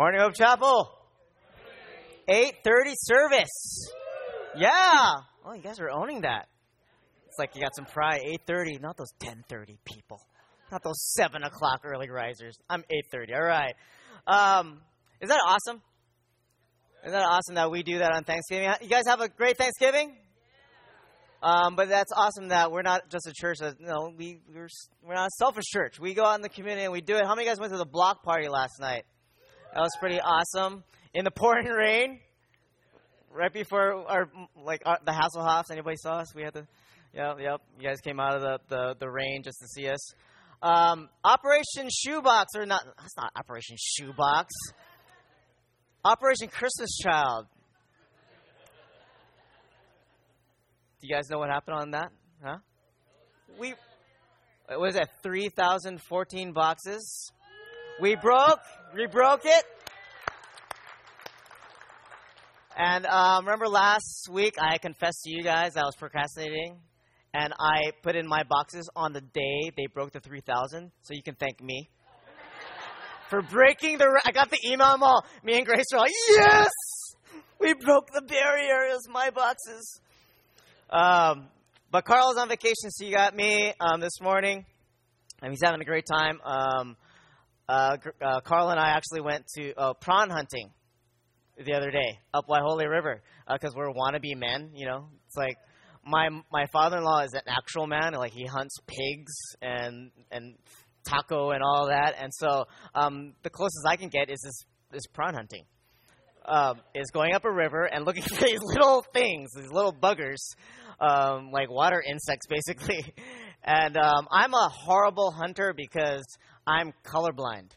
Morning Hope Chapel. 8:30 service. Yeah. Oh, you guys are owning that. It's like you got some pride. 8:30, not those 10:30 people, not those seven o'clock early risers. I'm 8:30. All right. Um, is that awesome? Is that awesome that we do that on Thanksgiving? You guys have a great Thanksgiving. Um, but that's awesome that we're not just a church that know we we're, we're not a selfish church. We go out in the community and we do it. How many guys went to the block party last night? That was pretty awesome. In the pouring rain, right before our like our, the Hasselhoffs. Anybody saw us? We had the, yep, yep. You guys came out of the, the, the rain just to see us. Um, Operation Shoebox or not? That's not Operation Shoebox. Operation Christmas Child. Do you guys know what happened on that? Huh? We was it 3,014 boxes? We broke. We broke it. And um, remember last week I confessed to you guys I was procrastinating, and I put in my boxes on the day they broke the 3,000. So you can thank me for breaking the. I got the email. all. Me and Grace are like, yes, we broke the barrier. It was my boxes. Um, but Carl's on vacation, so you got me um, this morning, and he's having a great time. Um, uh, uh, Carl and I actually went to uh, prawn hunting the other day up Holy River because uh, we're wannabe men. You know, it's like my my father-in-law is an actual man. Like he hunts pigs and and tako and all that. And so um, the closest I can get is this this prawn hunting. Um, is going up a river and looking for these little things, these little buggers, um, like water insects, basically. And um, I'm a horrible hunter because I'm colorblind.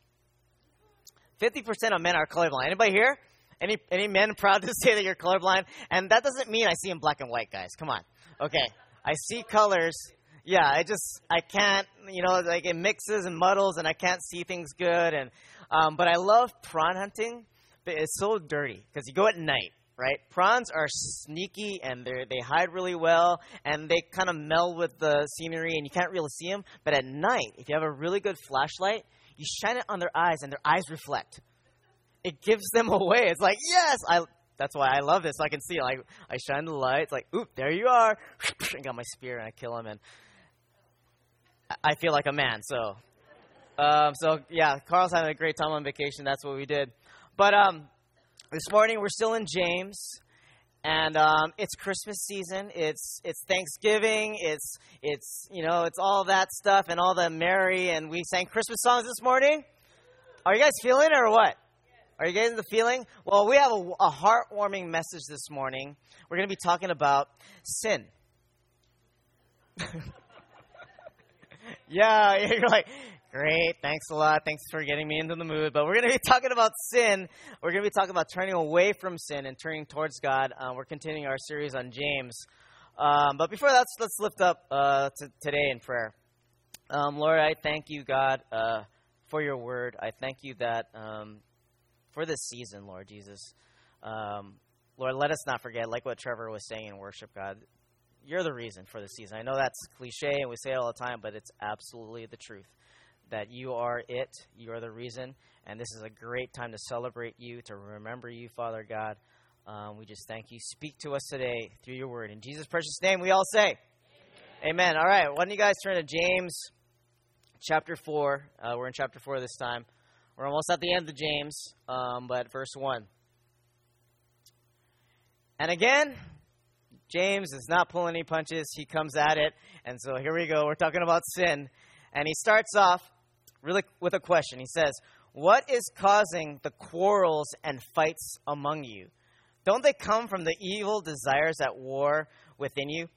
50% of men are colorblind. Anybody here? Any, any men proud to say that you're colorblind? And that doesn't mean I see in black and white, guys. Come on. Okay. I see colors. Yeah, I just, I can't, you know, like it mixes and muddles and I can't see things good. And, um, but I love prawn hunting, but it's so dirty because you go at night right? Prawns are sneaky and they they hide really well and they kind of meld with the scenery and you can't really see them. But at night, if you have a really good flashlight, you shine it on their eyes and their eyes reflect. It gives them away. It's like yes, I. That's why I love this. So I can see like I shine the light. It's like oop, there you are. I got my spear and I kill him and I feel like a man. So. Um, so yeah, Carl's having a great time on vacation. That's what we did. But um, this morning we're still in James, and um, it's Christmas season. It's it's Thanksgiving. It's it's you know it's all that stuff and all the merry. And we sang Christmas songs this morning. Are you guys feeling it or what? Are you getting the feeling? Well, we have a, a heartwarming message this morning. We're going to be talking about sin. yeah, you're like, Great. Thanks a lot. Thanks for getting me into the mood. But we're going to be talking about sin. We're going to be talking about turning away from sin and turning towards God. Uh, we're continuing our series on James. Um, but before that, let's lift up uh, to today in prayer. Um, Lord, I thank you, God, uh, for your word. I thank you that um, for this season, Lord Jesus. Um, Lord, let us not forget, like what Trevor was saying in worship, God, you're the reason for the season. I know that's cliche and we say it all the time, but it's absolutely the truth that you are it, you are the reason, and this is a great time to celebrate you, to remember you, Father God. Um, we just thank you. Speak to us today through your word. In Jesus' precious name, we all say, Amen. Amen. All right, why don't you guys turn to James chapter 4? Uh, we're in chapter 4 this time. We're almost at the end of James, um, but verse 1. And again, James is not pulling any punches. He comes at it. And so here we go. We're talking about sin. And he starts off really with a question. He says, What is causing the quarrels and fights among you? Don't they come from the evil desires at war within you?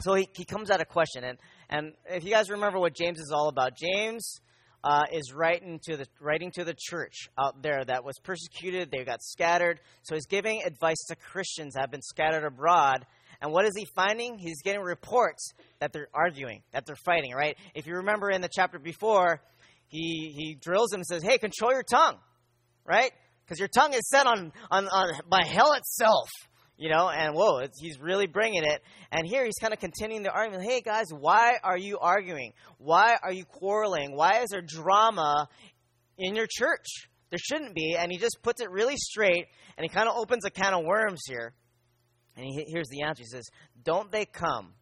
So he, he comes at a question. And, and if you guys remember what James is all about, James uh, is writing to, the, writing to the church out there that was persecuted, they got scattered. So he's giving advice to Christians that have been scattered abroad. And what is he finding? He's getting reports that they're arguing, that they're fighting, right? If you remember in the chapter before, he, he drills him and says, hey, control your tongue, right? Because your tongue is set on, on, on by hell itself, you know, and whoa, he's really bringing it. And here he's kind of continuing the argument. Hey, guys, why are you arguing? Why are you quarreling? Why is there drama in your church? there shouldn't be, and he just puts it really straight, and he kind of opens a can of worms here. And he, here's the answer. He says, Don't they come,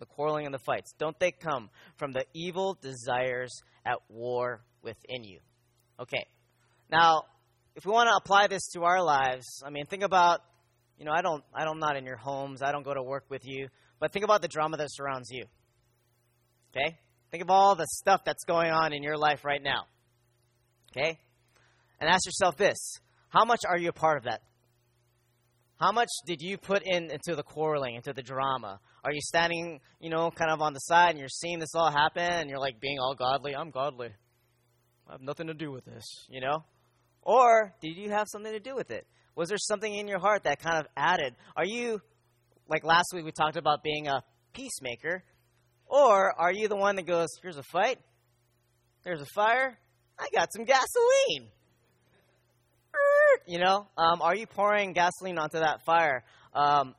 the quarreling and the fights, don't they come from the evil desires at war within you? Okay. Now, if we want to apply this to our lives, I mean, think about, you know, I don't, I don't, not in your homes, I don't go to work with you, but think about the drama that surrounds you. Okay? Think of all the stuff that's going on in your life right now. Okay? And ask yourself this how much are you a part of that? How much did you put in into the quarreling, into the drama? Are you standing, you know, kind of on the side and you're seeing this all happen and you're like being all godly? I'm godly. I have nothing to do with this, you know? Or did you have something to do with it? Was there something in your heart that kind of added? Are you, like last week we talked about being a peacemaker, or are you the one that goes, here's a fight, there's a fire, I got some gasoline? You know, um, are you pouring gasoline onto that fire? Um,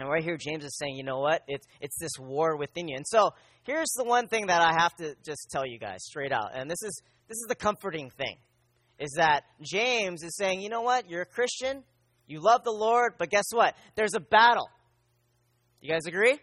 and right here, James is saying, you know what? It's, it's this war within you. And so here's the one thing that I have to just tell you guys straight out. And this is, this is the comforting thing is that James is saying, you know what? You're a Christian, you love the Lord, but guess what? There's a battle. You guys agree?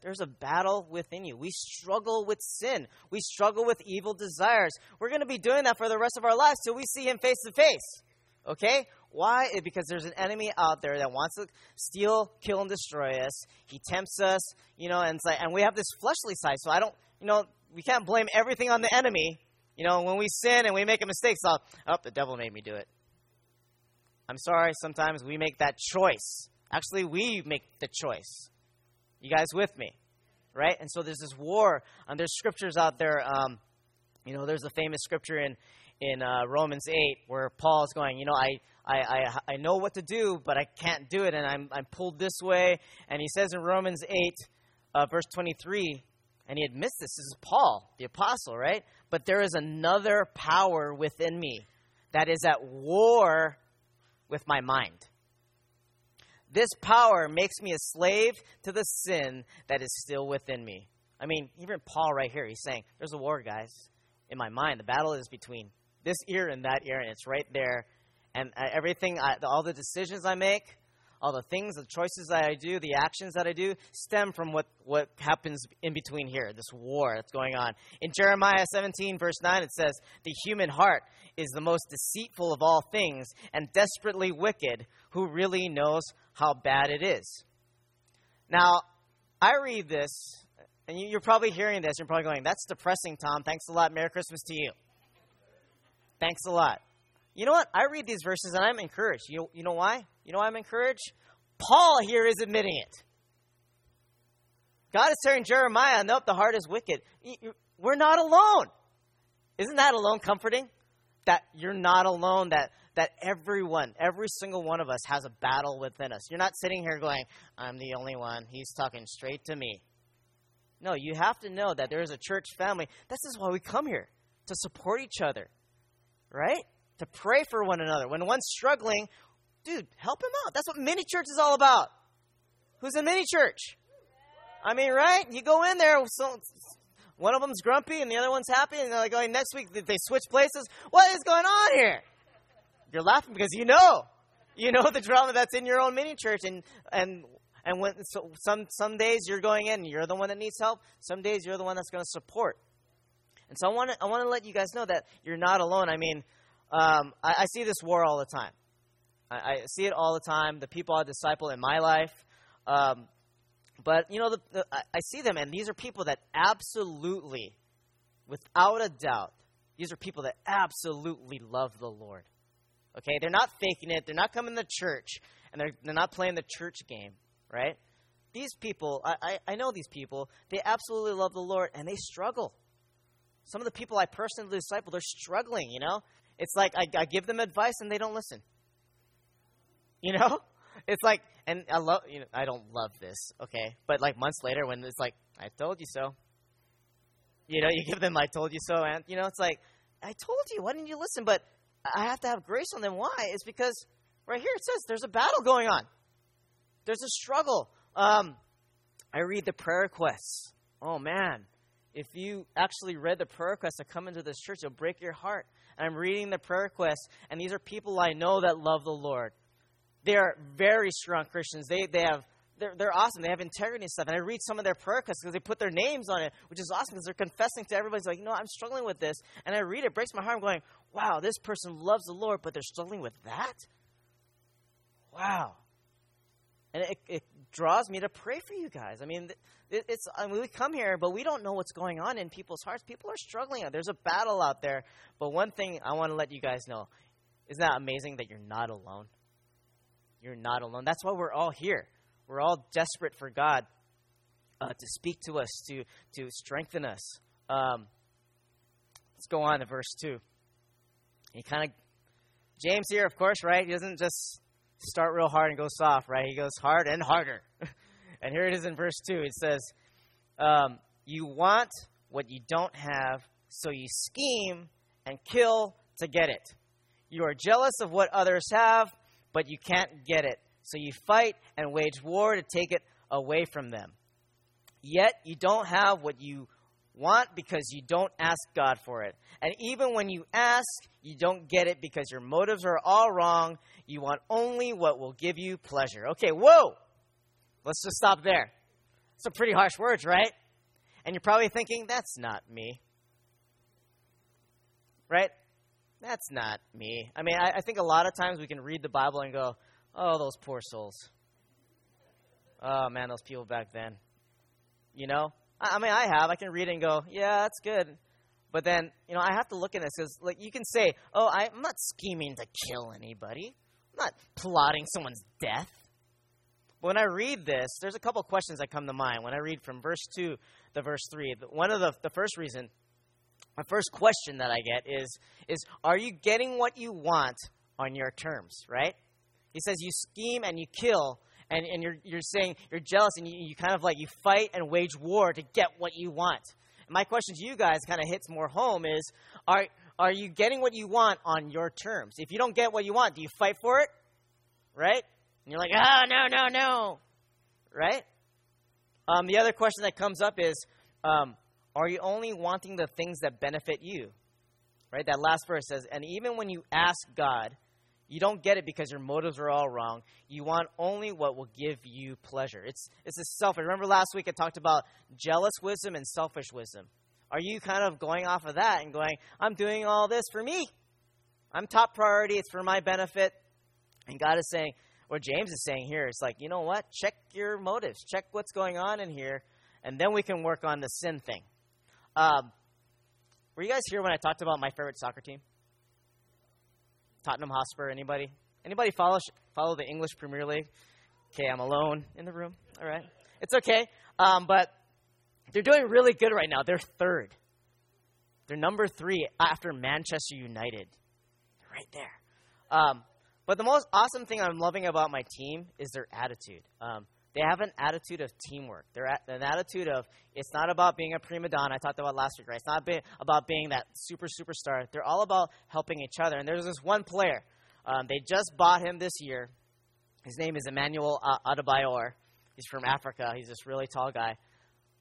There's a battle within you. We struggle with sin. We struggle with evil desires. We're going to be doing that for the rest of our lives till we see Him face to face. Okay? Why? Because there's an enemy out there that wants to steal, kill, and destroy us. He tempts us, you know, and, like, and we have this fleshly side. So I don't, you know, we can't blame everything on the enemy. You know, when we sin and we make a mistake, so, oh, the devil made me do it. I'm sorry, sometimes we make that choice. Actually, we make the choice. You guys with me? Right? And so there's this war, and there's scriptures out there. Um, you know, there's a famous scripture in, in uh, Romans 8 where Paul is going, you know, I, I, I, I know what to do, but I can't do it, and I'm, I'm pulled this way. And he says in Romans 8, uh, verse 23, and he admits this, this is Paul, the apostle, right? But there is another power within me that is at war with my mind. This power makes me a slave to the sin that is still within me. I mean, even Paul right here, he's saying, There's a war, guys, in my mind. The battle is between this ear and that ear, and it's right there. And uh, everything, I, all the decisions I make, all the things, the choices that I do, the actions that I do, stem from what, what happens in between here, this war that's going on. In Jeremiah 17, verse 9, it says, The human heart is the most deceitful of all things and desperately wicked. Who really knows how bad it is? Now, I read this, and you're probably hearing this. You're probably going, That's depressing, Tom. Thanks a lot. Merry Christmas to you. Thanks a lot. You know what? I read these verses and I'm encouraged. You know, you know why? You know why I'm encouraged? Paul here is admitting it. God is telling Jeremiah, nope, the heart is wicked. We're not alone. Isn't that alone comforting? That you're not alone, that, that everyone, every single one of us has a battle within us. You're not sitting here going, I'm the only one. He's talking straight to me. No, you have to know that there is a church family. This is why we come here, to support each other, right? To pray for one another. When one's struggling, dude, help him out. That's what mini church is all about. Who's in mini church? I mean, right? You go in there, so one of them's grumpy and the other one's happy, and they're like, going, next week they switch places. What is going on here? You're laughing because you know, you know the drama that's in your own mini church, and and and when so some some days you're going in, you're the one that needs help. Some days you're the one that's going to support. And so I want to I want to let you guys know that you're not alone. I mean, um, I, I see this war all the time. I, I see it all the time. The people I disciple in my life. Um, but, you know, the, the, I see them, and these are people that absolutely, without a doubt, these are people that absolutely love the Lord. Okay? They're not faking it. They're not coming to church, and they're, they're not playing the church game, right? These people, I, I, I know these people, they absolutely love the Lord, and they struggle. Some of the people I personally disciple, they're struggling, you know? It's like I, I give them advice, and they don't listen. You know? It's like, and I love, you know, I don't love this, okay? But like months later when it's like, I told you so. You know, you give them, I told you so, and, you know, it's like, I told you, why didn't you listen? But I have to have grace on them. Why? It's because right here it says there's a battle going on, there's a struggle. Um, I read the prayer requests. Oh, man. If you actually read the prayer requests that come into this church, it'll break your heart. and I'm reading the prayer requests, and these are people I know that love the Lord. They are very strong Christians. They, they have they're, they're awesome. They have integrity and stuff. And I read some of their prayer requests because they put their names on it, which is awesome because they're confessing to everybody. It's like, you know, I'm struggling with this. And I read it, it breaks my heart. I'm going, wow, this person loves the Lord, but they're struggling with that? Wow. And it, it draws me to pray for you guys. I mean, it, it's I mean, we come here, but we don't know what's going on in people's hearts. People are struggling. There's a battle out there. But one thing I want to let you guys know isn't that amazing that you're not alone? You're not alone. That's why we're all here. We're all desperate for God uh, to speak to us, to, to strengthen us. Um, let's go on to verse 2. He kind of, James here, of course, right? He doesn't just start real hard and go soft, right? He goes hard and harder. and here it is in verse 2. It says, um, You want what you don't have, so you scheme and kill to get it. You are jealous of what others have, but you can't get it. So you fight and wage war to take it away from them. Yet you don't have what you want because you don't ask God for it. And even when you ask, you don't get it because your motives are all wrong. You want only what will give you pleasure. Okay, whoa! Let's just stop there. Some pretty harsh words, right? And you're probably thinking, that's not me. Right? That's not me. I mean, I, I think a lot of times we can read the Bible and go, Oh, those poor souls. Oh, man, those people back then. You know? I, I mean, I have. I can read it and go, yeah, that's good. But then, you know, I have to look at this because, like, you can say, oh, I'm not scheming to kill anybody. I'm not plotting someone's death. But when I read this, there's a couple questions that come to mind. When I read from verse 2 to verse 3, one of the, the first reason, my first question that I get is, is, are you getting what you want on your terms, right? He says you scheme and you kill, and, and you're, you're saying you're jealous, and you, you kind of like you fight and wage war to get what you want. My question to you guys kind of hits more home is are, are you getting what you want on your terms? If you don't get what you want, do you fight for it? Right? And you're like, oh, no, no, no. Right? Um, the other question that comes up is um, are you only wanting the things that benefit you? Right? That last verse says, and even when you ask God, you don't get it because your motives are all wrong. You want only what will give you pleasure. It's it's a selfish. Remember last week I talked about jealous wisdom and selfish wisdom. Are you kind of going off of that and going, I'm doing all this for me? I'm top priority. It's for my benefit. And God is saying, or James is saying here, it's like, you know what? Check your motives. Check what's going on in here, and then we can work on the sin thing. Um, were you guys here when I talked about my favorite soccer team? Tottenham Hotspur. Anybody? Anybody follow follow the English Premier League? Okay, I'm alone in the room. All right, it's okay. Um, but they're doing really good right now. They're third. They're number three after Manchester United. Right there. Um, but the most awesome thing I'm loving about my team is their attitude. Um, they have an attitude of teamwork. They're at, an attitude of it's not about being a prima donna. I talked about last week, right? It's not be, about being that super superstar. They're all about helping each other. And there's this one player. Um, they just bought him this year. His name is Emmanuel Adebayor. He's from Africa. He's this really tall guy.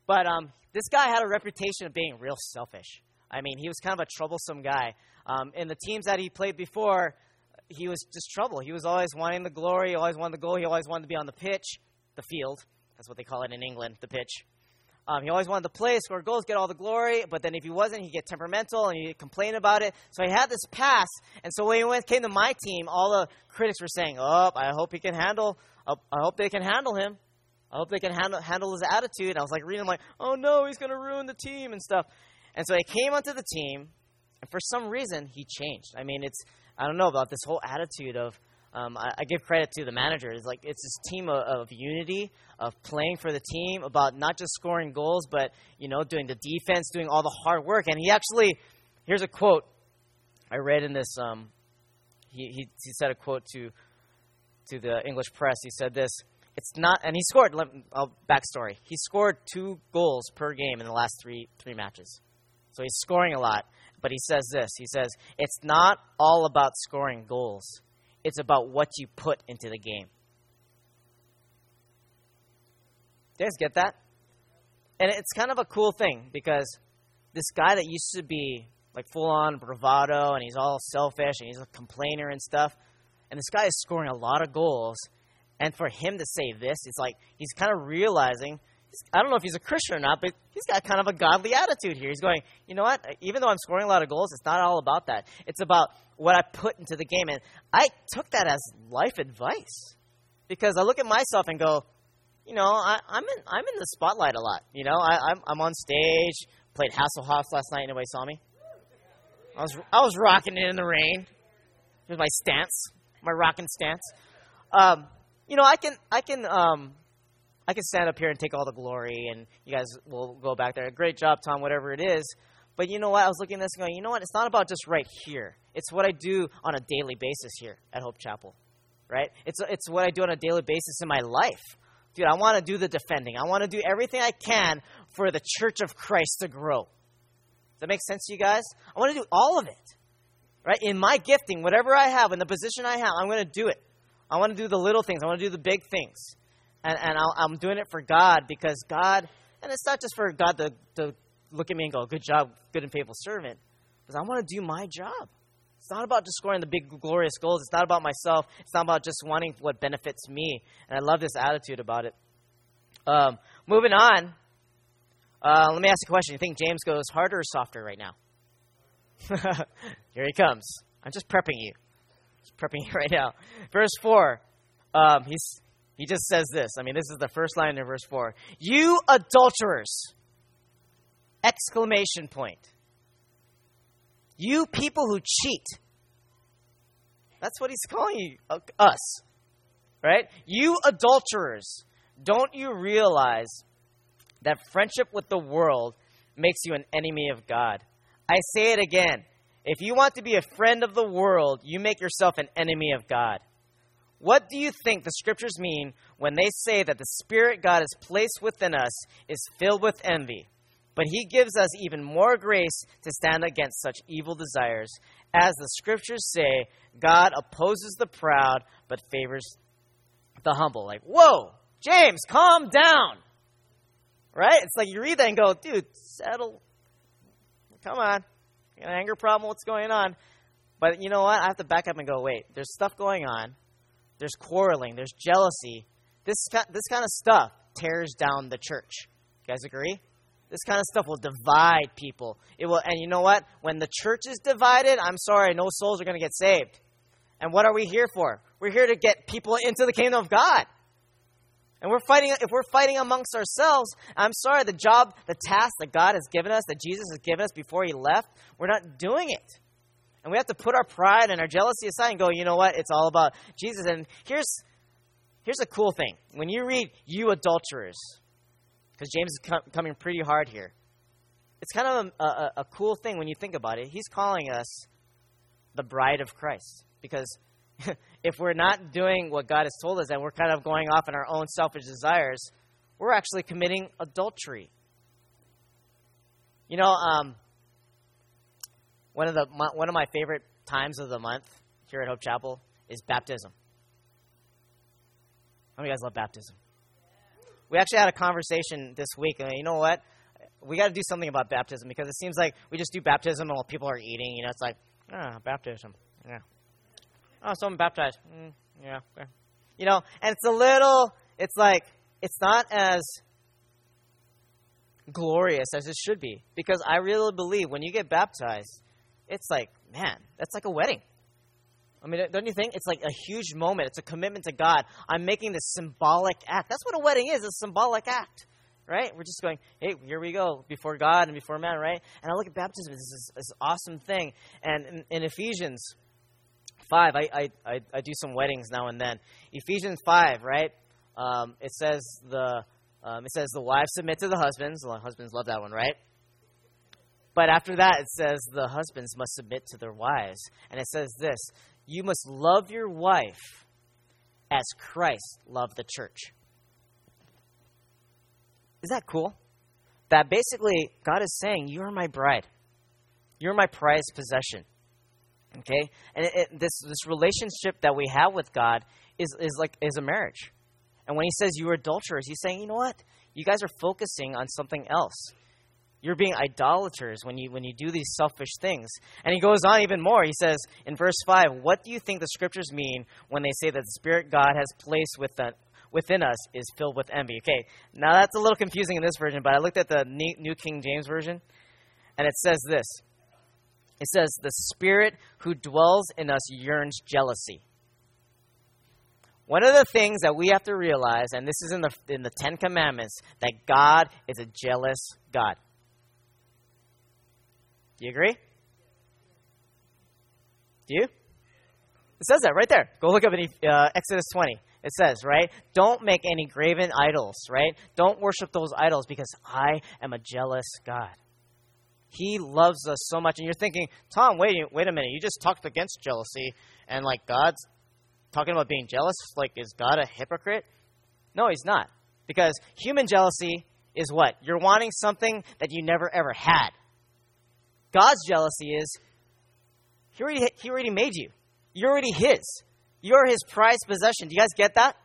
But um, this guy had a reputation of being real selfish. I mean, he was kind of a troublesome guy. Um, in the teams that he played before, he was just trouble. He was always wanting the glory, he always wanted the goal, he always wanted to be on the pitch the field. That's what they call it in England, the pitch. Um, he always wanted to play, score goals, get all the glory. But then if he wasn't, he'd get temperamental and he'd complain about it. So he had this pass. And so when he went, came to my team, all the critics were saying, "Oh, I hope he can handle. Uh, I hope they can handle him. I hope they can handle handle his attitude." I was like reading, like, "Oh no, he's going to ruin the team and stuff." And so he came onto the team, and for some reason, he changed. I mean, it's I don't know about this whole attitude of um, I, I, give credit to the manager. It's like it's this team of, of, unity, of playing for the team, about not just scoring goals, but you know, doing the defense, doing all the hard work. And he actually, here's a quote I read in this. Um, he, he he said a quote to to the English press. He said this. It's not, and he scored. I'll backstory. He scored two goals per game in the last three three matches, so he's scoring a lot. But he says this. He says it's not all about scoring goals it's about what you put into the game. You guys get that? And it's kind of a cool thing because this guy that used to be like full on bravado, and he's all selfish, and he's a complainer and stuff. And this guy is scoring a lot of goals. And for him to say this, it's like he's kind of realizing I don't know if he's a Christian or not, but he's got kind of a godly attitude here. He's going, you know what? Even though I'm scoring a lot of goals, it's not all about that. It's about what I put into the game. And I took that as life advice because I look at myself and go, you know, I, am in I'm in the spotlight a lot. You know, I, I'm I'm on stage. Played Hasselhoff last night. Anybody saw me? I was I was rocking it in the rain. With my stance, my rocking stance. Um, you know, I can I can um, I can stand up here and take all the glory, and you guys will go back there. Great job, Tom, whatever it is. But you know what? I was looking at this and going, you know what? It's not about just right here. It's what I do on a daily basis here at Hope Chapel, right? It's, it's what I do on a daily basis in my life. Dude, I want to do the defending. I want to do everything I can for the church of Christ to grow. Does that make sense to you guys? I want to do all of it, right? In my gifting, whatever I have, in the position I have, I'm going to do it. I want to do the little things. I want to do the big things and, and i am doing it for God because God, and it's not just for God to, to look at me and go, good job, good and faithful servant, because I want to do my job. It's not about just scoring the big, glorious goals. It's not about myself. It's not about just wanting what benefits me. And I love this attitude about it. Um, moving on, uh, let me ask a question. You think James goes harder or softer right now? Here he comes. I'm just prepping you. Just prepping you right now. Verse 4. Um, he's he just says this. I mean, this is the first line in verse 4. You adulterers! Exclamation point. You people who cheat. That's what he's calling you, uh, us. Right? You adulterers. Don't you realize that friendship with the world makes you an enemy of God? I say it again. If you want to be a friend of the world, you make yourself an enemy of God. What do you think the scriptures mean when they say that the Spirit God has placed within us is filled with envy? But he gives us even more grace to stand against such evil desires. As the scriptures say, God opposes the proud but favors the humble. Like, whoa, James, calm down. Right? It's like you read that and go, dude, settle. Come on. An anger problem? What's going on? But you know what? I have to back up and go, wait, there's stuff going on there's quarreling, there's jealousy. This, this kind of stuff tears down the church. You guys agree? This kind of stuff will divide people. It will, and you know what? When the church is divided, I'm sorry, no souls are going to get saved. And what are we here for? We're here to get people into the kingdom of God. And we're fighting, if we're fighting amongst ourselves, I'm sorry, the job, the task that God has given us, that Jesus has given us before He left, we're not doing it. And we have to put our pride and our jealousy aside and go, you know what? It's all about Jesus. And here's, here's a cool thing. When you read, you adulterers, because James is com- coming pretty hard here, it's kind of a, a, a cool thing when you think about it. He's calling us the bride of Christ. Because if we're not doing what God has told us and we're kind of going off in our own selfish desires, we're actually committing adultery. You know, um, one of the one of my favorite times of the month here at Hope Chapel is baptism. How many guys love baptism? We actually had a conversation this week, and you know what? We got to do something about baptism because it seems like we just do baptism while people are eating. You know, it's like, ah, baptism. Yeah. Oh, someone baptized. Mm, yeah. Okay. You know, and it's a little, it's like, it's not as glorious as it should be because I really believe when you get baptized, it's like, man, that's like a wedding. I mean, don't you think? It's like a huge moment. It's a commitment to God. I'm making this symbolic act. That's what a wedding is, a symbolic act, right? We're just going, hey, here we go, before God and before man, right? And I look at baptism as this, this awesome thing. And in, in Ephesians 5, I, I, I, I, do some weddings now and then. Ephesians 5, right? Um, it says the um, it says the wives submit to the husbands. The husbands love that one, right? But after that, it says the husbands must submit to their wives. And it says this You must love your wife as Christ loved the church. Is that cool? That basically, God is saying, You're my bride, you're my prized possession. Okay? And it, it, this, this relationship that we have with God is, is like is a marriage. And when he says you are adulterers, he's saying, you know what? You guys are focusing on something else. You're being idolaters when you when you do these selfish things. And he goes on even more. He says in verse 5, "What do you think the scriptures mean when they say that the spirit God has placed within within us is filled with envy?" Okay. Now that's a little confusing in this version, but I looked at the New King James version and it says this. It says the spirit who dwells in us yearns jealousy. One of the things that we have to realize, and this is in the, in the Ten Commandments, that God is a jealous God. Do you agree? Do you? It says that right there. Go look up in uh, Exodus 20. It says, right? Don't make any graven idols, right? Don't worship those idols because I am a jealous God. He loves us so much. And you're thinking, Tom, wait, wait a minute. You just talked against jealousy, and like God's talking about being jealous. Like, is God a hypocrite? No, he's not. Because human jealousy is what? You're wanting something that you never ever had. God's jealousy is he already, he already made you. You're already His. You're His prized possession. Do you guys get that?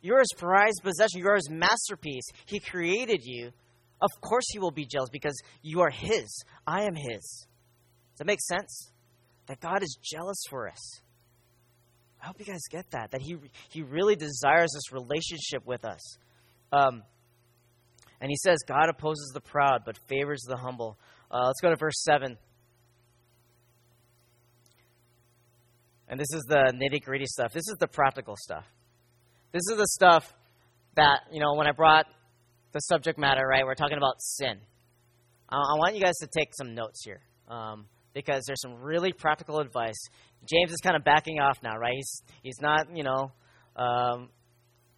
You're His prized possession. You're His masterpiece. He created you. Of course, He will be jealous because you are His. I am His. Does that make sense? That God is jealous for us. I hope you guys get that. That He, he really desires this relationship with us. Um, and He says, God opposes the proud but favors the humble. Uh, let's go to verse 7. And this is the nitty gritty stuff. This is the practical stuff. This is the stuff that, you know, when I brought the subject matter, right, we're talking about sin. I, want you guys to take some notes here um, because there's some really practical advice. James is kind of backing off now, right? He's, he's not, you know, um,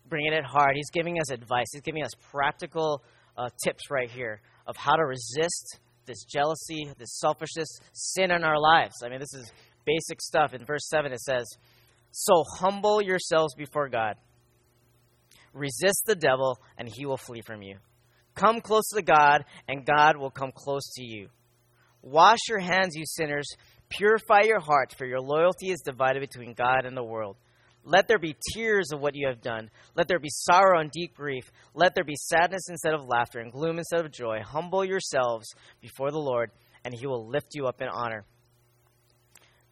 bringing it hard. He's giving us advice, he's giving us practical uh, tips right here of how to resist this jealousy, this selfishness, sin in our lives. I mean, this is basic stuff. In verse 7, it says, So humble yourselves before God. Resist the devil, and he will flee from you. Come close to God, and God will come close to you. Wash your hands, you sinners. Purify your heart, for your loyalty is divided between God and the world. Let there be tears of what you have done. Let there be sorrow and deep grief. Let there be sadness instead of laughter and gloom instead of joy. Humble yourselves before the Lord, and he will lift you up in honor.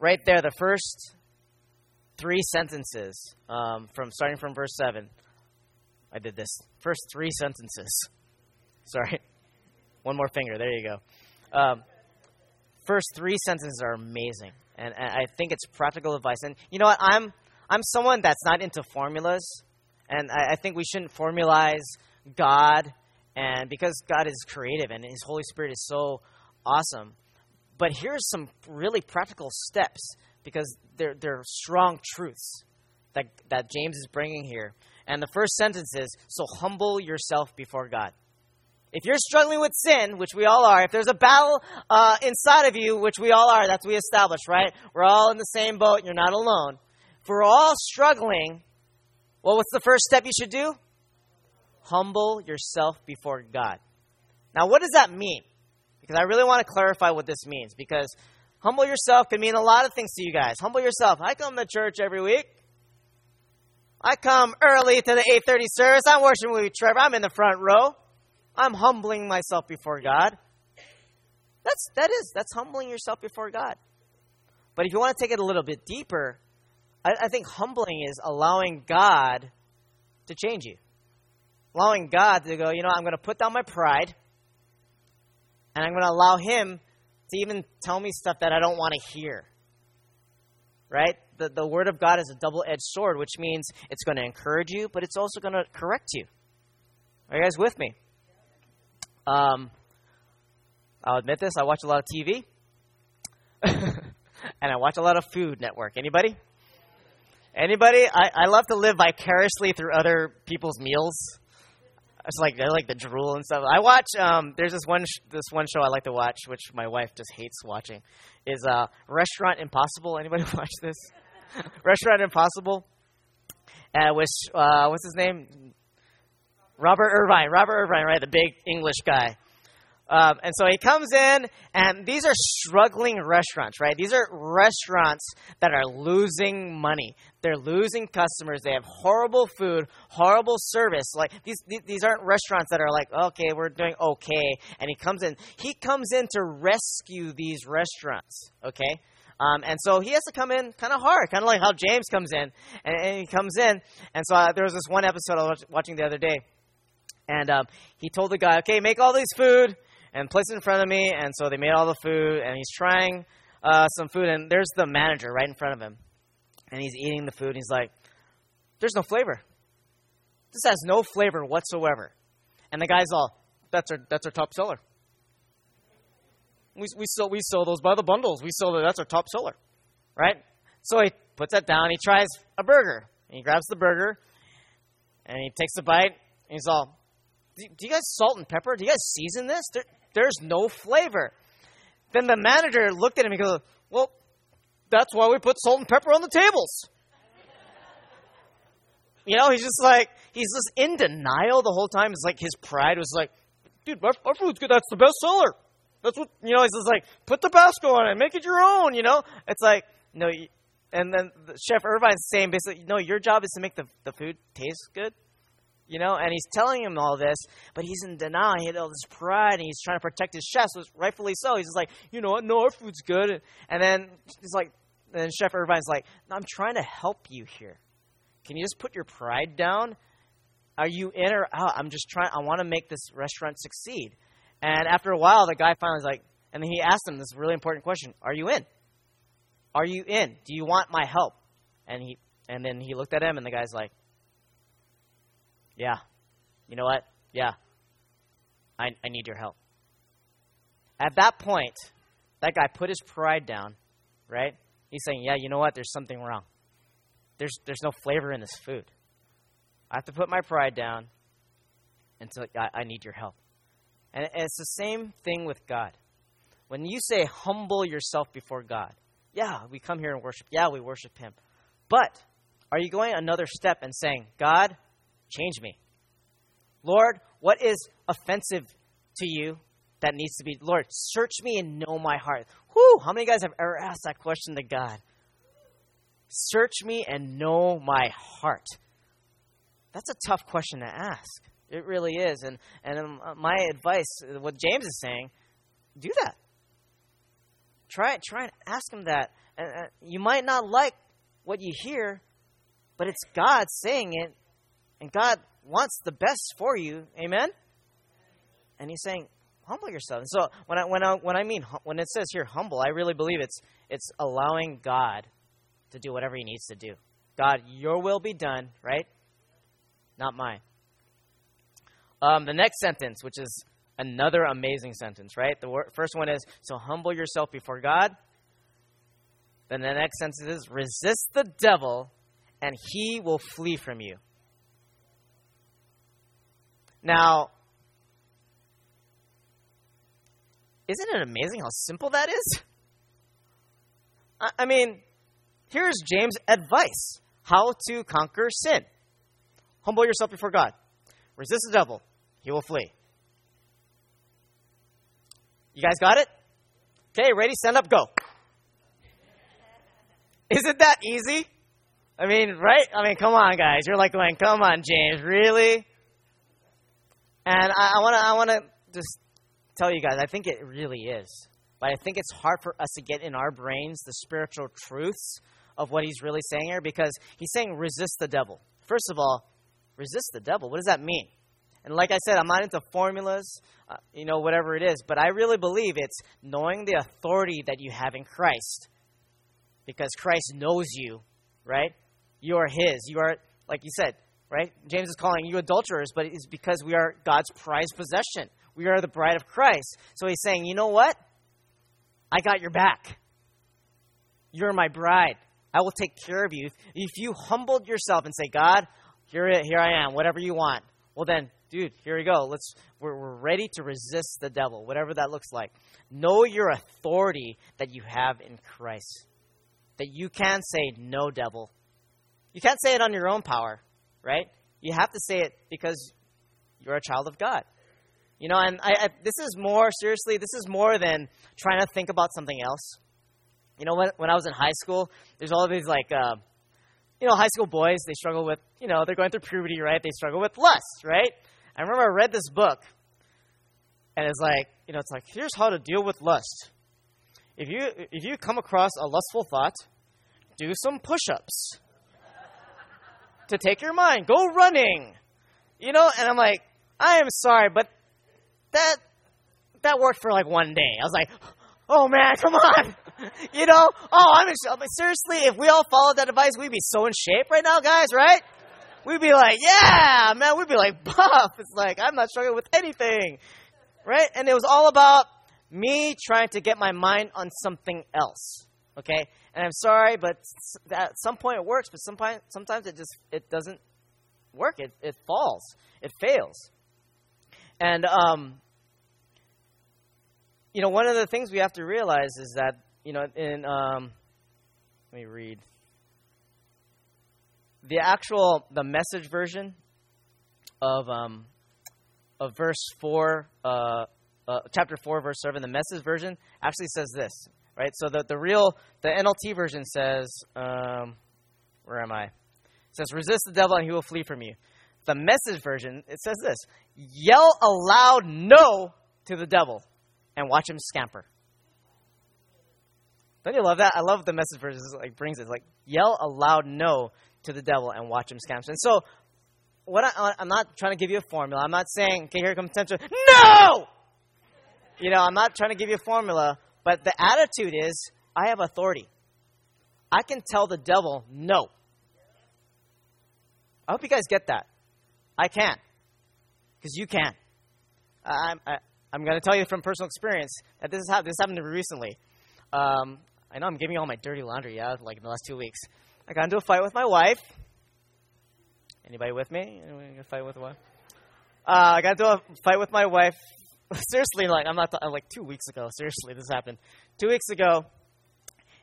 Right there, the first three sentences, um, from starting from verse 7. I did this. First three sentences. Sorry. One more finger. There you go. Um, first three sentences are amazing. And, and I think it's practical advice. And you know what? I'm I'm someone that's not into formulas, and I, I think we shouldn't formalize God, and because God is creative and His Holy Spirit is so awesome. But here's some really practical steps because they're, they're strong truths that, that James is bringing here. And the first sentence is So humble yourself before God. If you're struggling with sin, which we all are, if there's a battle uh, inside of you, which we all are, that's we established, right? We're all in the same boat, and you're not alone we're all struggling, well, what's the first step you should do? Humble yourself before God. Now, what does that mean? Because I really want to clarify what this means. Because humble yourself can mean a lot of things to you guys. Humble yourself. I come to church every week. I come early to the 8:30 service. I'm worshiping with Trevor. I'm in the front row. I'm humbling myself before God. That's that is that's humbling yourself before God. But if you want to take it a little bit deeper, I, I think humbling is allowing God to change you. Allowing God to go, you know, I'm going to put down my pride and I'm going to allow Him to even tell me stuff that I don't want to hear. Right? The, the Word of God is a double edged sword, which means it's going to encourage you, but it's also going to correct you. Are you guys with me? Um, I'll admit this, I watch a lot of TV. and I watch a lot of Food Network. Anybody? Anybody? I, I love to live vicariously through other people's meals. It's like I like the drool and stuff. I watch. Um, there's this one sh- this one show I like to watch, which my wife just hates watching. Is uh, Restaurant Impossible. Anybody watch this? Restaurant Impossible. Uh, which uh, what's his name? Robert Irvine. Robert Irvine, right? The big English guy. Um, and so he comes in, and these are struggling restaurants, right? These are restaurants that are losing money. They're losing customers. They have horrible food, horrible service. Like these, these aren't restaurants that are like, okay, we're doing okay. And he comes in. He comes in to rescue these restaurants, okay? Um, and so he has to come in kind of hard, kind of like how James comes in, and, and he comes in. And so uh, there was this one episode I was watching the other day, and um, he told the guy, "Okay, make all these food and place it in front of me." And so they made all the food, and he's trying uh, some food, and there's the manager right in front of him, and he's eating the food. And he's like, "There's no flavor. This has no flavor whatsoever." And the guy's all, "That's our that's our top seller." We, we, sell, we sell those by the bundles. We sell that. That's our top seller, right? So he puts that down. He tries a burger. He grabs the burger, and he takes a bite. And he's all, do, do you guys salt and pepper? Do you guys season this? There, there's no flavor. Then the manager looked at him and goes, well, that's why we put salt and pepper on the tables. You know, he's just like, he's just in denial the whole time. It's like his pride was like, dude, our, food's good. That's the best seller. That's what you know. he's just like put the Tabasco on it, make it your own. You know, it's like no. And then Chef Irvine's saying basically, no, your job is to make the the food taste good. You know, and he's telling him all this, but he's in denial. He had all this pride, and he's trying to protect his chef, so rightfully so. He's just like, you know what? No, our food's good. And then he's like, then Chef Irvine's like, no, I'm trying to help you here. Can you just put your pride down? Are you in or out? I'm just trying. I want to make this restaurant succeed. And after a while, the guy finally was like, and then he asked him this really important question: Are you in? Are you in? Do you want my help? And he, and then he looked at him, and the guy's like, Yeah. You know what? Yeah. I, I need your help. At that point, that guy put his pride down, right? He's saying, Yeah, you know what? There's something wrong. There's, there's no flavor in this food. I have to put my pride down until I, I need your help. And it's the same thing with God. When you say humble yourself before God, yeah, we come here and worship. Yeah, we worship Him. But are you going another step and saying, God, change me? Lord, what is offensive to you that needs to be? Lord, search me and know my heart. Whew, how many guys have ever asked that question to God? Search me and know my heart. That's a tough question to ask. It really is. And, and um, uh, my advice, what James is saying, do that. Try. Try and ask him that. Uh, you might not like what you hear, but it's God saying it, and God wants the best for you. Amen. And He's saying, humble yourself. And so when I when I when I mean when it says here humble, I really believe it's it's allowing God to do whatever He needs to do. God, Your will be done, right? Not mine. Um, the next sentence, which is another amazing sentence, right? The wor- first one is, so humble yourself before God. Then the next sentence is, resist the devil and he will flee from you. Now, isn't it amazing how simple that is? I, mean, here's James' advice how to conquer sin. Humble yourself before God. Resist the devil, he will flee. You guys got it? Okay, ready, stand up, go. Isn't that easy? I mean, right? I mean, come on, guys. You're like going, come on, James, really? And I want to, I want to just tell you guys, I think it really is. But I think it's hard for us to get in our brains the spiritual truths of what he's really saying here because he's saying resist the devil. First of all, resist the devil. What does that mean? And like I said, I'm not into formulas, uh, you know, whatever it is, but I really believe it's knowing the authority that you have in Christ. Because Christ knows you, right? You are His. You are, like you said, right? James is calling you adulterers, but it's because we are God's prized possession. We are the bride of Christ. So he's saying, you know what? I got your back. You're my bride. I will take care of you. If you humbled yourself and say, God, here, here I am, whatever you want, well then dude, here we go. Let's we're, we're ready to resist the devil, whatever that looks like. Know your authority that you have in Christ. That you can say no, devil. You can't say it on your own power, right? You have to say it because you're a child of God. You know, and I, I, this is more, seriously, this is more than trying to think about something else. You know, when, when I was in high school, there's all these, like, uh, you know, high school boys, they struggle with, you know, they're going through puberty, right? They struggle with lust, right? I remember I read this book, and it's like, you know, it's like, here's how to deal with lust. If you, if you come across a lustful thought, do some push ups to take your mind. Go running. You know, and I'm like, I am sorry, but that that worked for like one day. I was like, oh man, come on. you know? Oh, I'm in but seriously, if we all followed that advice, we'd be so in shape right now, guys, right? We'd be like, yeah, man, we'd be like buff. It's like I'm not struggling with anything. Right? And it was all about me trying to get my mind on something else. Okay? And I'm sorry, but at some point it works, but sometimes sometimes it just it doesn't work. It it falls. It fails. And um, you know, one of the things we have to realize is that you know, in um, let me read the actual the message version of um, of verse four, uh, uh, chapter four, verse seven. The message version actually says this, right? So the the real the NLT version says, um, where am I? It says, "Resist the devil, and he will flee from you." The message version, it says this yell a loud no to the devil and watch him scamper. Don't you love that? I love the message version. Like brings it like yell a loud no to the devil and watch him scamper. And so, what I, I'm not trying to give you a formula. I'm not saying, okay, here comes temptation. No. You know, I'm not trying to give you a formula, but the attitude is, I have authority. I can tell the devil no. I hope you guys get that. I can. Because you can. I'm, I, I'm going to tell you from personal experience that this, is how, this happened to me recently. Um, I know I'm giving all my dirty laundry, yeah, like in the last two weeks. I got into a fight with my wife. Anybody with me? Anybody fight with wife? Uh, I got into a fight with my wife. Seriously, like I'm not th- uh, like two weeks ago. Seriously, this happened two weeks ago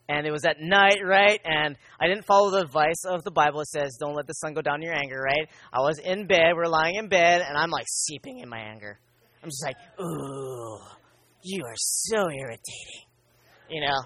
and it was at night, right? And I didn't follow the advice of the Bible. It says, don't let the sun go down your anger, right? I was in bed, we're lying in bed, and I'm like seeping in my anger. I'm just like, ooh, you are so irritating. You know?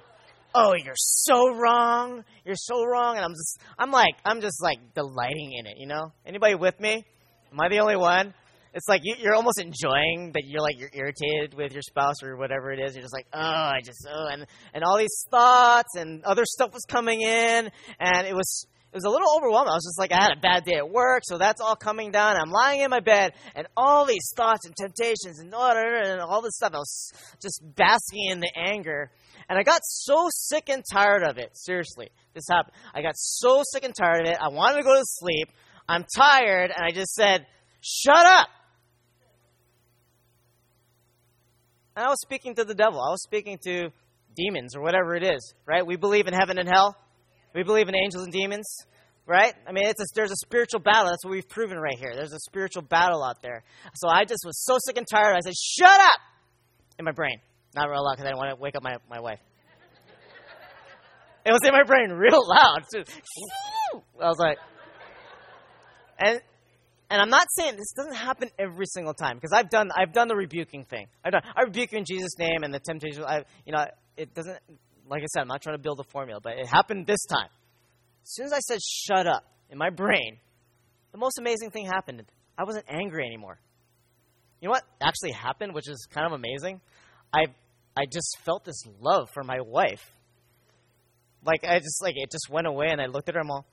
Oh, you're so wrong. You're so wrong. And I'm just, I'm like, I'm just like delighting in it, you know? Anybody with me? Am I the only one? It's like you, are almost enjoying that you're like you're irritated with your spouse or whatever it is. You're just like, oh, I just oh, and and all these thoughts and other stuff was coming in, and it was it was a little overwhelming. I was just like, I had a bad day at work, so that's all coming down. I'm lying in my bed, and all these thoughts and temptations and, oh, and all this stuff. I was just basking in the anger, and I got so sick and tired of it. Seriously, this happened. I got so sick and tired of it. I wanted to go to sleep. I'm tired, and I just said, "Shut up." And I was speaking to the devil. I was speaking to demons or whatever it is, right? We believe in heaven and hell. We believe in angels and demons, right? I mean, it's a, there's a spiritual battle. That's what we've proven right here. There's a spiritual battle out there. So I just was so sick and tired. I said, "Shut up!" in my brain. Not real loud because I didn't want to wake up my, my wife. It was in my brain real loud. Too. I was like, and and I'm not saying this doesn't happen every single time because I've done I've done the rebuking thing. I've done I rebuke you in Jesus' name and the temptation. I you know it doesn't like I said I'm not trying to build a formula, but it happened this time. As soon as I said shut up in my brain, the most amazing thing happened. I wasn't angry anymore. You know what actually happened, which is kind of amazing? I I just felt this love for my wife. Like I just like it just went away, and I looked at her. And I'm all,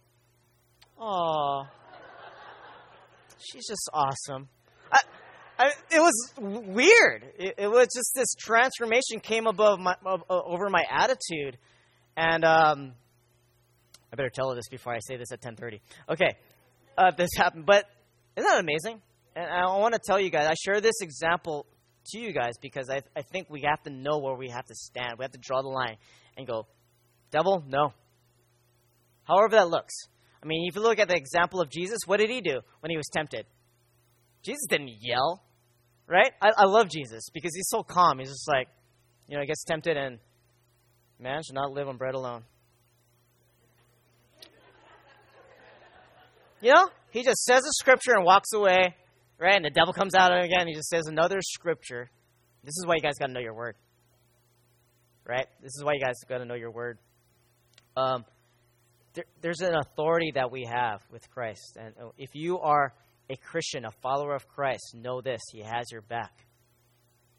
oh she's just awesome. I, it was weird. It, it, was just this transformation came above my over my attitude, and um, I better tell her this before I say this at ten thirty. Okay, uh, this happened, but isn't that amazing? And I want to tell you guys. I share this example to you guys because I, I think we have to know where we have to stand. We have to draw the line and go, devil, no. However that looks. I mean, if you look at the example of Jesus, what did he do when he was tempted? Jesus didn't yell, right? I, I love Jesus because he's so calm. He's just like, you know, he gets tempted and man should not live on bread alone. You know, he just says the scripture and walks away, right? And the devil comes out again. He just says another scripture. This is why you guys got to know your word, right? This is why you guys got to know your word. Um, there, there's an authority that we have with Christ, and uh, if you are a Christian, a follower of Christ, know this: He has your back.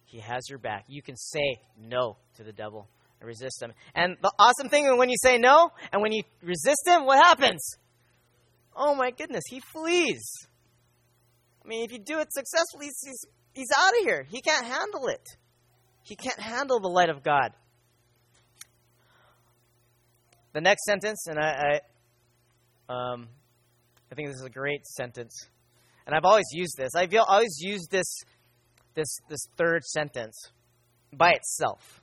He has your back. You can say no to the devil and resist him. And the awesome thing when you say no and when you resist him, what happens? Oh my goodness, he flees. I mean, if you do it successfully, he's, he's out of here. He can't handle it. He can't handle the light of God. The next sentence, and I, I, um, I think this is a great sentence, and I've always used this. I've always used this, this, this third sentence by itself.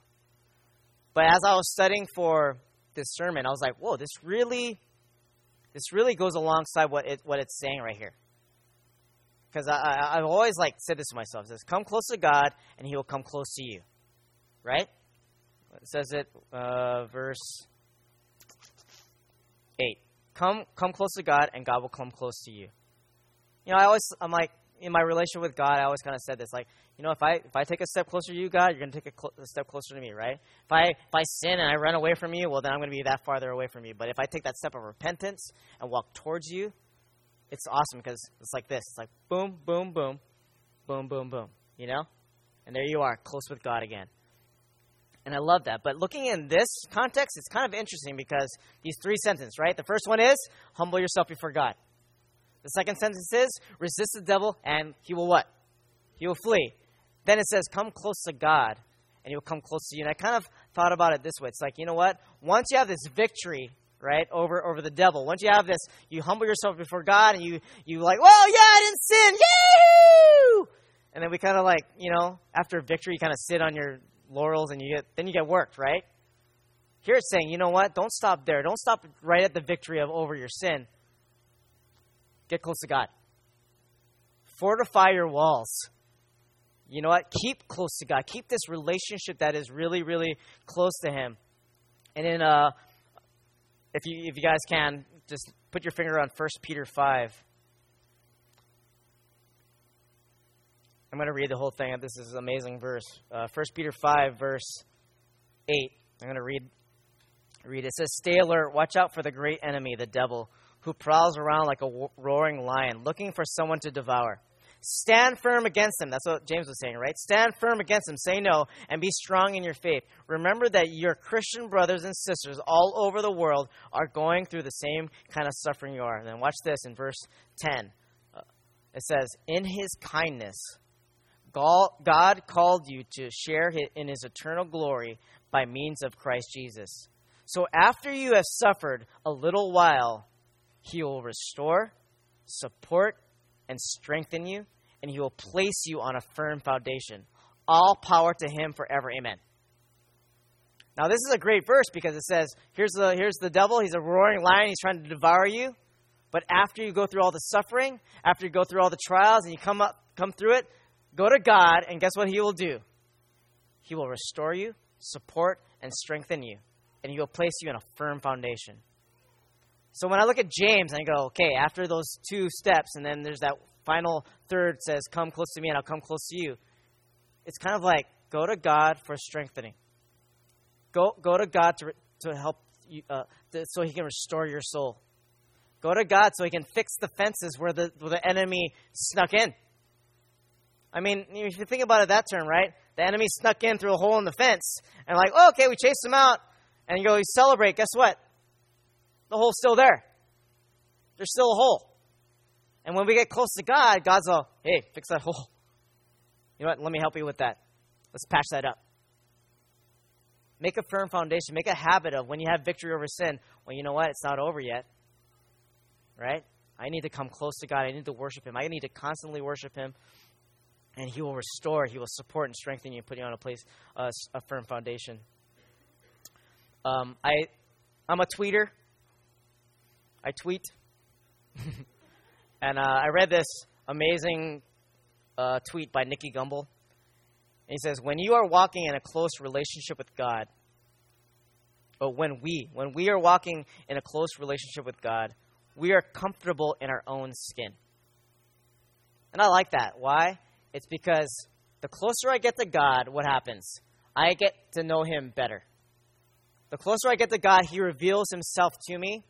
But as I was studying for this sermon, I was like, "Whoa, this really, this really goes alongside what it what it's saying right here." Because I, I have always like said this to myself: it says, "Come close to God, and He will come close to you." Right? It says it, uh, verse. Come, come close to God, and God will come close to you. You know, I always, I'm like, in my relationship with God, I always kind of said this, like, you know, if I if I take a step closer to you, God, you're going to take a, cl- a, step closer to me, right? If I if I sin and I run away from you, well, then I'm going to be that farther away from you. But if I take that step of repentance and walk towards you, it's awesome because it's like this. It's like boom, boom, boom, boom, boom, boom. You know, and there you are, close with God again. And I love that. But looking in this context, it's kind of interesting because these three sentences, right? The first one is humble yourself before God. The second sentence is resist the devil and he will what? He will flee. Then it says, come close to God, and He will come close to you. And I kind of thought about it this way. It's like, you know what? Once you have this victory, right, over over the devil, once you have this, you humble yourself before God, and you you like, well, yeah, I didn't sin, yahoo! And then we kind of like, you know, after victory, you kind of sit on your laurels, and you get then you get worked, right? Here it's saying, you know what? Don't stop there. Don't stop right at the victory of over your sin. Get close to God. Fortify your walls you know what? Keep close to God. Keep this relationship that is really, really close to Him. And then, uh, if you if you guys can, just put your finger on 1 Peter five. I'm going to read the whole thing. This is an amazing verse. Uh, 1 Peter 5, verse 8. I'm going to read, read. It says, Stay alert. Watch out for the great enemy, the devil, who prowls around like a roaring lion, looking for someone to devour. Stand firm against him. That's what James was saying, right? Stand firm against him. Say no and be strong in your faith. Remember that your Christian brothers and sisters all over the world are going through the same kind of suffering you are. And then watch this in verse 10. Uh, it says, In his kindness, God called you to share in his eternal glory by means of Christ Jesus. So after you have suffered a little while, he will restore, support, and strengthen you and he will place you on a firm foundation. All power to him forever. Amen. Now this is a great verse because it says, here's the here's the devil, he's a roaring lion, he's trying to devour you. But after you go through all the suffering, after you go through all the trials and you come up come through it, go to God and guess what he will do? He will restore you, support and strengthen you, and he will place you in a firm foundation. So when I look at James and I go, okay, after those two steps, and then there's that final third says, Come close to me and I'll come close to you. It's kind of like go to God for strengthening. Go, go to God to, to help you, uh, to, so He can restore your soul. Go to God so He can fix the fences where the, where the enemy snuck in. I mean, if you think about it that term, right? The enemy snuck in through a hole in the fence. And like, oh, okay, we chased him out. And you go, you celebrate. Guess what? The hole's still there. There's still a hole. And when we get close to God, God's all, hey, fix that hole. You know what? Let me help you with that. Let's patch that up. Make a firm foundation. Make a habit of when you have victory over sin, well, you know what? It's not over yet. Right? I need to come close to God. I need to worship Him. I need to constantly worship Him. And He will restore, He will support and strengthen you and put you on a place, uh, a firm foundation. Um, I, I'm a tweeter. I tweet. And uh, I read this amazing uh, tweet by Nicky Gumbel. he says, When you are walking in a close relationship with God, or when we, when we are walking in a close relationship with God, we are comfortable in our own skin. And I like that. Why? It's because the closer I get to God, what happens? I get to know Him better. The closer I get to God, He reveals Himself to me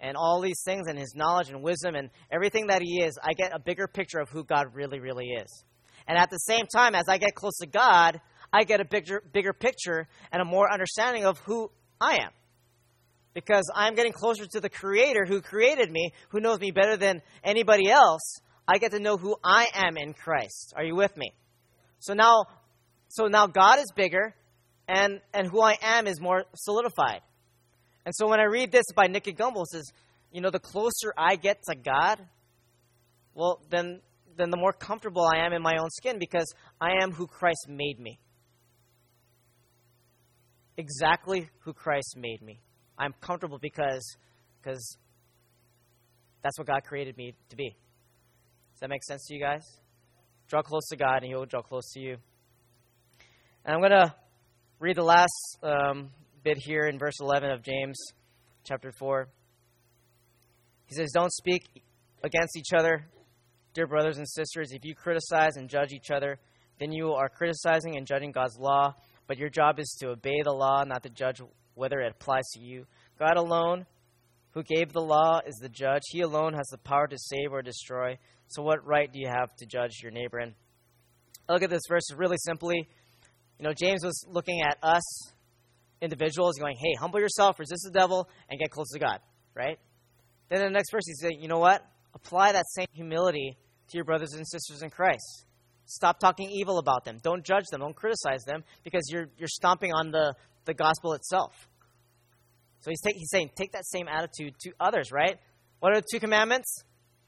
and all these things and His knowledge and wisdom and everything that He is. I get a bigger picture of who God really, really is. And at the same time, as I get close to God, I get a bigger, bigger picture and a more understanding of who I am. Because I'm getting closer to the Creator who created me, who knows me better than anybody else. I get to know who I am in Christ. Are you with me? So now, so now God is bigger, and and who I am is more solidified. And so when I read this by Nicky Gumbel, says, you know, the closer I get to God, well, then then the more comfortable I am in my own skin because I am who Christ made me. Exactly who Christ made me. I'm comfortable because because that's what God created me to be. Does that make sense to you guys? Draw close to God, and He will draw close to you. And I'm going to read the last um, bit here in verse 11 of James chapter 4. He says, Don't speak against each other, dear brothers and sisters. If you criticize and judge each other, then you are criticizing and judging God's law. But your job is to obey the law, not to judge whether it applies to you. God alone, who gave the law, is the judge. He alone has the power to save or destroy. So, what right do you have to judge your neighbor? And I look at this verse really simply. You know, James was looking at us individuals, going, hey, humble yourself, resist the devil, and get close to God, right? Then in the next verse, he's saying, you know what? Apply that same humility to your brothers and sisters in Christ. Stop talking evil about them. Don't judge them. Don't criticize them because you're, you're stomping on the, the gospel itself. So he's, take, he's saying, take that same attitude to others, right? What are the two commandments?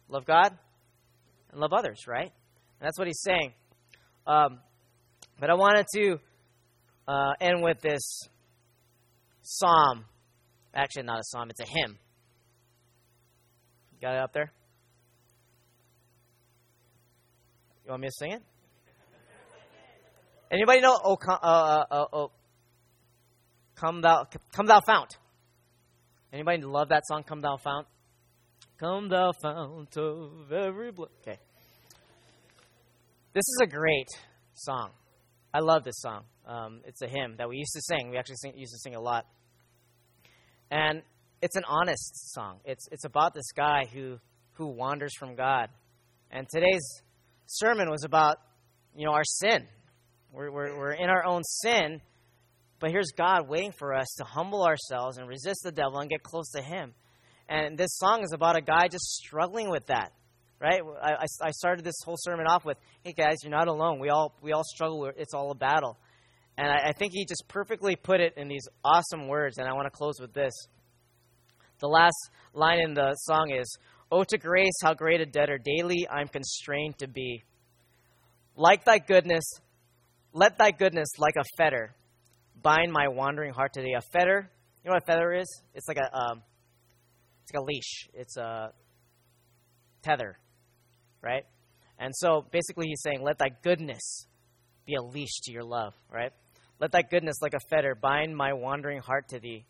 Love God and love others, right? And that's what he's saying. Um, but I wanted to uh, end with this psalm. Actually, not a psalm, it's a hymn. got it up there? You want me to sing it? Anybody know? Oh, come, uh, uh, oh, come thou, come thou fount. Anybody love that song? Come thou fount. Come thou fount of every blood. Okay. This is a great song. I love this song. Um, it's a hymn that we used to sing. We actually sing, used to sing a lot. And it's an honest song. It's, it's about this guy who, who wanders from God. And today's sermon was about, you know, our sin. We're, we're, we're in our own sin, but here's God waiting for us to humble ourselves and resist the devil and get close to Him. And this song is about a guy just struggling with that, right? I, I started this whole sermon off with, "Hey guys, you're not alone. We all we all struggle. It's all a battle." And I, I think he just perfectly put it in these awesome words. And I want to close with this. The last line in the song is, "Oh to grace, how great a debtor daily I'm constrained to be. Like thy goodness, let thy goodness like a fetter bind my wandering heart today." A fetter, you know what a fetter is? It's like a um, it's like a leash. It's a tether, right? And so basically, he's saying, let thy goodness be a leash to your love, right? Let thy goodness, like a fetter, bind my wandering heart to thee.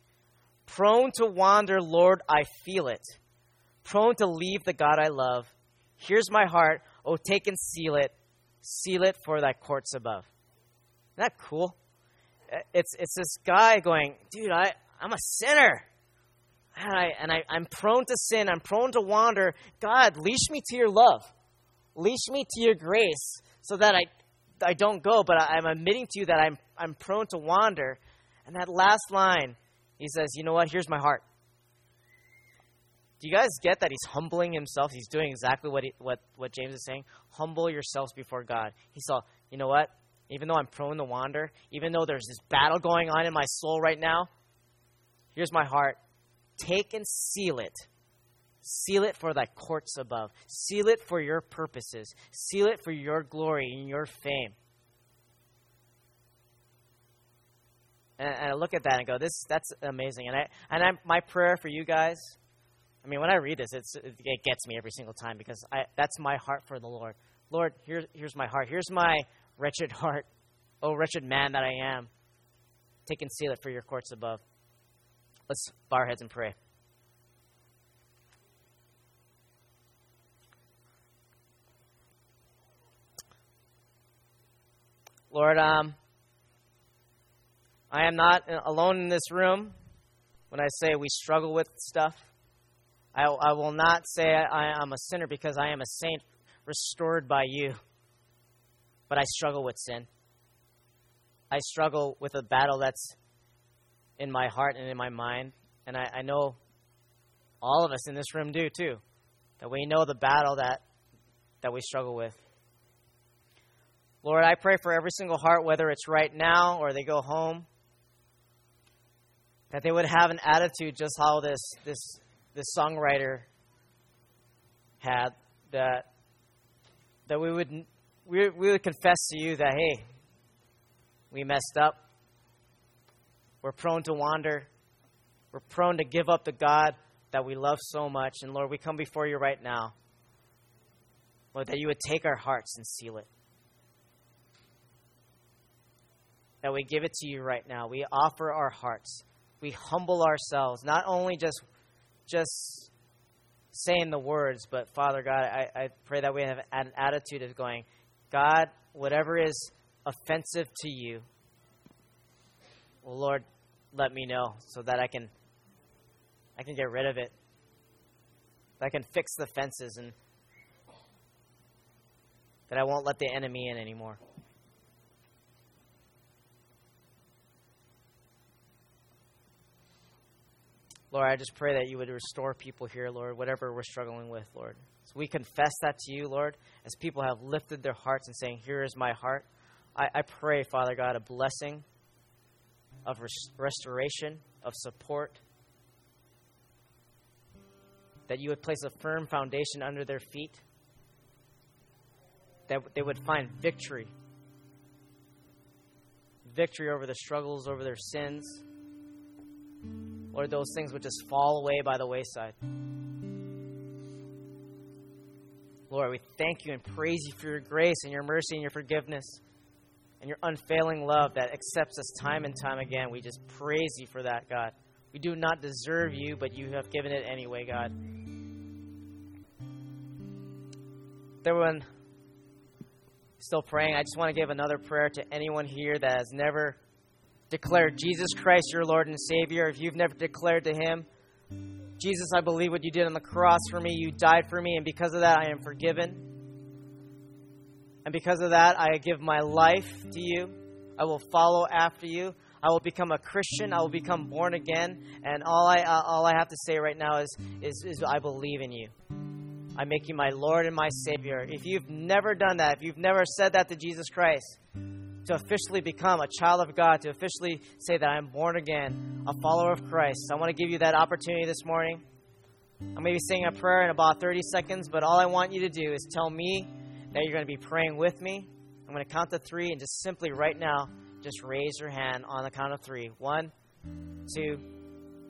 Prone to wander, Lord, I feel it. Prone to leave the God I love. Here's my heart. Oh, take and seal it. Seal it for thy courts above. Isn't that cool? It's, it's this guy going, dude, I, I'm a sinner and, I, and I, I'm prone to sin, I'm prone to wander. God, leash me to your love, leash me to your grace, so that I, I don't go, but I, I'm admitting to you that I'm, I'm prone to wander. And that last line, he says, You know what? Here's my heart. Do you guys get that he's humbling himself? He's doing exactly what, he, what, what James is saying. Humble yourselves before God. He saw, you know what? Even though I'm prone to wander, even though there's this battle going on in my soul right now, here's my heart. Take and seal it. Seal it for thy courts above. Seal it for your purposes. Seal it for your glory and your fame. And, I look at that and go, "This that's amazing." And I and I, my prayer for you guys. I mean, when I read this, it's, it gets me every single time because I, that's my heart for the Lord. Lord, here's here's my heart. Here's my wretched heart. Oh, wretched man that I am. Take and seal it for your courts above. Let's bow our heads and pray. Lord, um, I am not alone in this room when I say we struggle with stuff. I, I will not say I am a sinner because I am a saint restored by you. But I struggle with sin. I struggle with a battle that's in my heart and in my mind. And I, I know all of us in this room do too. That we know the battle that, that we struggle with. Lord, I pray for every single heart, whether it's right now or they go home, that they would have an attitude just how this, this, this songwriter had, that, that we, would, we, we would confess to you that, hey, we messed up. We're prone to wander. We're prone to give up the God that we love so much. And Lord, we come before you right now. Lord, that you would take our hearts and seal it. That we give it to you right now. We offer our hearts. We humble ourselves, not only just just saying the words, but Father God, I, I pray that we have an attitude of going, God, whatever is offensive to you, well, Lord, let me know so that I can I can get rid of it. I can fix the fences and that I won't let the enemy in anymore. Lord, I just pray that you would restore people here, Lord, whatever we're struggling with, Lord. So we confess that to you, Lord, as people have lifted their hearts and saying, Here is my heart. I, I pray, Father God, a blessing of res- restoration, of support, that you would place a firm foundation under their feet, that they would find victory victory over the struggles, over their sins. Lord, those things would just fall away by the wayside. Lord, we thank you and praise you for your grace and your mercy and your forgiveness and your unfailing love that accepts us time and time again. We just praise you for that, God. We do not deserve you, but you have given it anyway, God. Everyone still praying, I just want to give another prayer to anyone here that has never declared Jesus Christ your Lord and Savior. If you've never declared to Him, Jesus, I believe what you did on the cross for me. You died for me, and because of that, I am forgiven. And because of that, I give my life to you. I will follow after you. I will become a Christian. I will become born again. And all I, uh, all I have to say right now is, is, is I believe in you. I make you my Lord and my Savior. If you've never done that, if you've never said that to Jesus Christ, to officially become a child of God, to officially say that I'm born again, a follower of Christ, I want to give you that opportunity this morning. I'm going to be saying a prayer in about 30 seconds, but all I want you to do is tell me that you're going to be praying with me. I'm going to count to three, and just simply right now, just raise your hand on the count of three. One, two,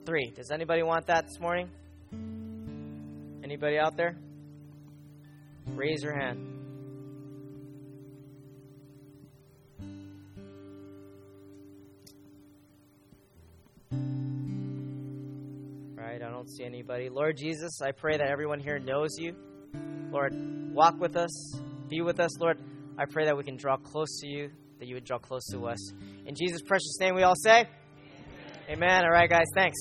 three. Does anybody want that this morning? Anybody out there? Raise your hand. Right, I don't see anybody. Lord Jesus, I pray that everyone here knows you. Lord, walk with us, be with us, Lord. I pray that we can draw close to you, that you would draw close to us. In Jesus' precious name, we all say, Amen. Amen. All right, guys, thanks.